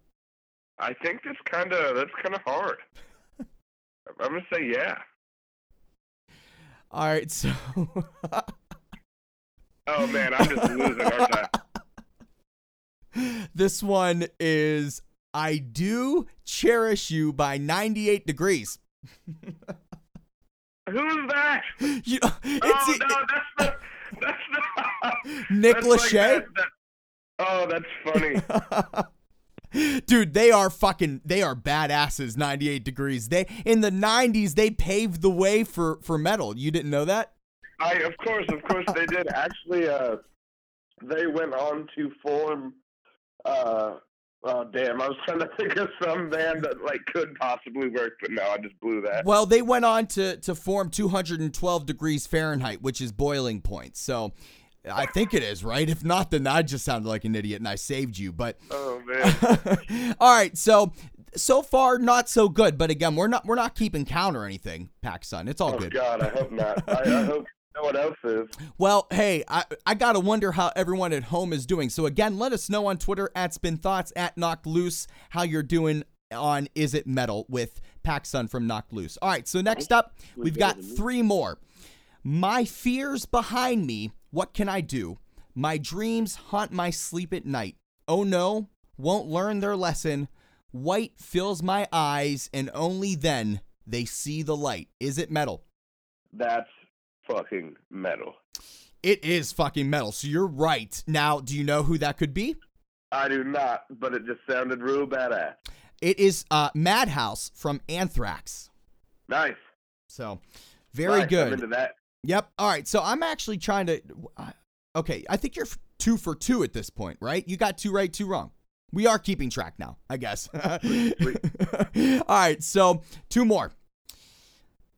I think that's kind of that's kind of hard. I'm gonna say yeah. All right, so *laughs* Oh man, I'm just losing, aren't I? *laughs* this one is I Do Cherish You by 98 Degrees. *laughs* Who's that? You oh no, that's the that's the Nick that's like Lachey. that- that- Oh, that's funny. *laughs* Dude, they are fucking they are badasses 98 degrees. They in the 90s they paved the way for for metal. You didn't know that? I of course, of course they did. Actually, uh, they went on to form. Uh, oh damn! I was trying to think of some band that like could possibly work, but no, I just blew that. Well, they went on to to form 212 degrees Fahrenheit, which is boiling point. So I think it is, right? If not, then I just sounded like an idiot and I saved you. But Oh man. *laughs* all right, so so far not so good. But again, we're not we're not keeping count or anything, PacSun. It's all good. Oh good. God, I hope not. I, I *laughs* hope no one else is. Well, hey, I, I gotta wonder how everyone at home is doing. So again, let us know on Twitter at Spin Thoughts at Knocked Loose how you're doing on Is It Metal with PacSun from Knocked Loose. All right, so next up we've got three more. My fears behind me. What can I do? My dreams haunt my sleep at night. Oh no, won't learn their lesson. White fills my eyes, and only then they see the light. Is it metal? That's fucking metal. It is fucking metal. So you're right. Now, do you know who that could be? I do not, but it just sounded real badass. It is uh, Madhouse from Anthrax. Nice. So very Nice, I'm good. into that. Yep. All right. So I'm actually trying to. uh, Okay, I think you're two for two at this point, right? You got two right, two wrong. We are keeping track now, I guess. *laughs* *laughs* All right, so two more.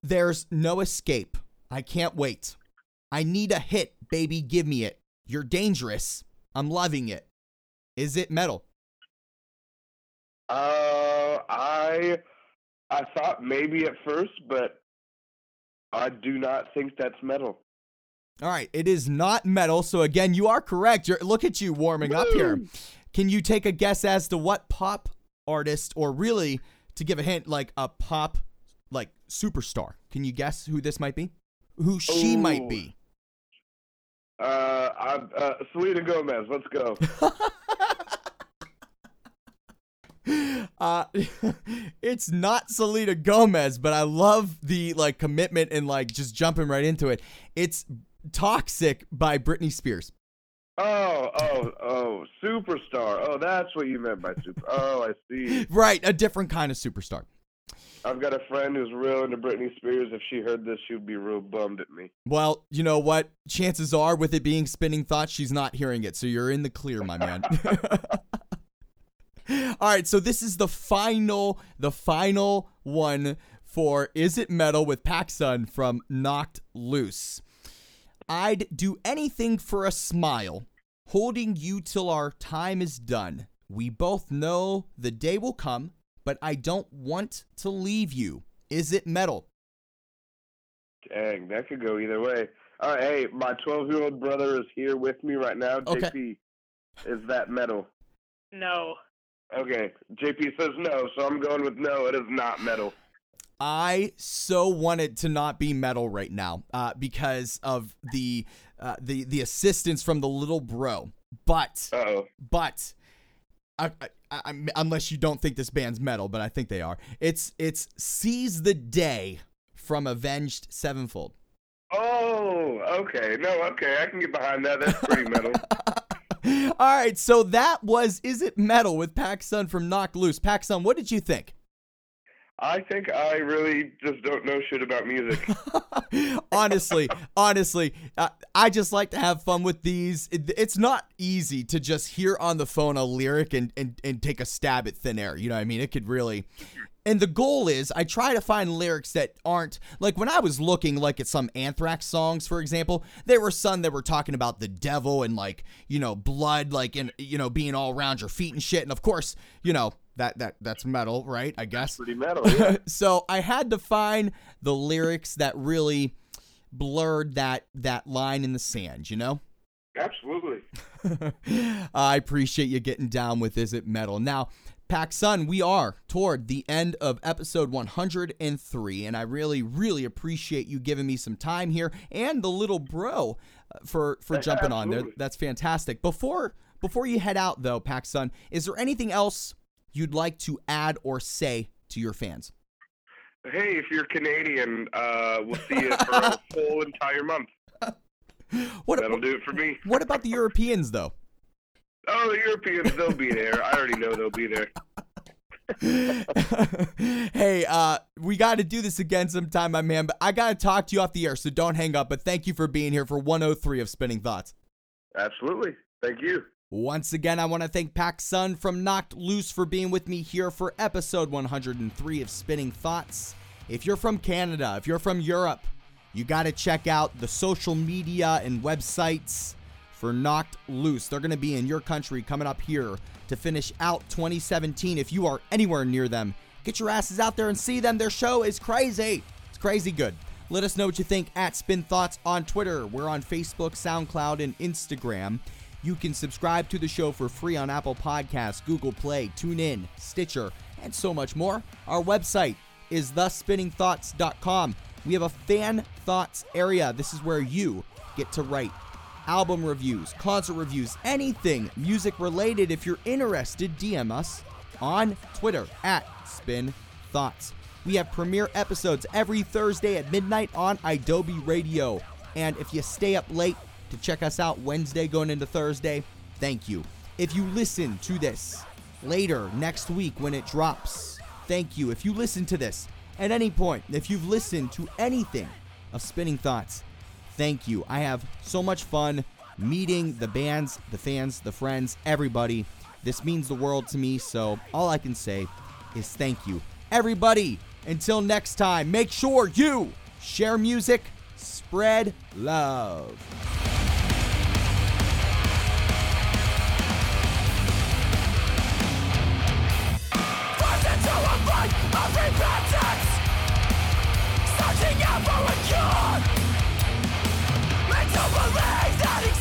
There's no escape. I can't wait. I need a hit, baby. Give me it. You're dangerous. I'm loving it. Is it metal? Uh, I I thought maybe at first, but I do not think that's metal. All right, it is not metal. So again, you are correct. You're, look at you warming up here. Can you take a guess as to what pop artist, or really to give a hint, like a pop, like superstar? Can you guess who this might be? Who she might be? Uh, I, uh, Selena Gomez. Let's go. *laughs* uh *laughs* it's not Selena Gomez, but I love the like commitment and like just jumping right into it. It's Toxic by Britney Spears. Oh, oh, oh, superstar. Oh, that's what you meant by super. Oh, I see. *laughs* Right, a different kind of superstar. I've got a friend who's real into Britney Spears. If she heard this, she'd be real bummed at me. Well, you know what? Chances are with it being spinning thoughts, she's not hearing it. So you're in the clear, my man. *laughs* *laughs* All right, so this is the final the final one for Is It Metal with PacSun from Knocked Loose. I'd do anything for a smile, holding you till our time is done. We both know the day will come, but I don't want to leave you. Is it metal? Dang, that could go either way. All right, hey, my 12 year old brother is here with me right now. Okay. JP, is that metal? No. Okay, JP says no, so I'm going with no. It is not metal. I so wanted to not be metal right now uh, because of the uh, the the assistance from the little bro. But Uh oh. but I, I, I, unless you don't think this band's metal, but I think they are. It's it's seize the day from Avenged Sevenfold. Oh, okay. No, okay. I can get behind that. That's pretty metal. *laughs* All right, so that was is it metal with PacSun from Knocked Loose. PacSun, what did you think? I think I really just don't know shit about music. *laughs* honestly, honestly, I just like to have fun with these. It- it's not easy to just hear on the phone a lyric and, and, and take a stab at thin air. You know what I mean? It could really. And the goal is I try to find lyrics that aren't like when I was looking like at some Anthrax songs, for example, there were some that were talking about the devil and like, you know, blood, like in you know, being all around your feet and shit. And of course, you know, that that that's metal, right? I guess pretty metal. Yeah. *laughs* so I had to find the lyrics that really blurred that that line in the sand, you know? Absolutely. *laughs* I appreciate you getting down with Is It Metal. Now, PacSun, we are toward the end of episode 103, and I really, really appreciate you giving me some time here and the little bro uh, for for jumping on there. That's fantastic. Before before you head out though, PacSun, is there anything else you'd like to add or say to your fans? Hey, if you're Canadian, uh, we'll see you for a *laughs* whole entire month. What That'll do it for me. what about the Europeans though? Oh, the Europeans, they'll be there. I already know they'll be there. *laughs* hey, uh, we got to do this again sometime, my man. But I got to talk to you off the air, so don't hang up. But thank you for being here for 103 of Spinning Thoughts. Absolutely. Thank you. Once again, I want to thank PacSun from Knocked Loose for being with me here for episode 103 of Spinning Thoughts. If you're from Canada, if you're from Europe, you got to check out the social media and websites for Knocked Loose. They're going to be in your country coming up here to finish out 2017. If you are anywhere near them, get your asses out there and see them. Their show is crazy. It's crazy good. Let us know what you think at Spin Thoughts on Twitter. We're on Facebook, SoundCloud, and Instagram. You can subscribe to the show for free on Apple Podcasts, Google Play, TuneIn, Stitcher, and so much more. Our website is thespinningthoughts.com. We have a fan thoughts area. This is where you get to write album reviews, concert reviews, anything music related. If you're interested, DM us on Twitter at Spin Thoughts. We have premiere episodes every Thursday at midnight on idobi Radio. And if you stay up late to check us out Wednesday going into Thursday, thank you. If you listen to this later next week when it drops, thank you. If you listen to this at any point, if you've listened to anything of Spinning Thoughts, thank you. I have so much fun meeting the bands, the fans, the friends, everybody. This means the world to me, so all I can say is thank you. Everybody, until next time, make sure you share music, spread love. on! Make you believe that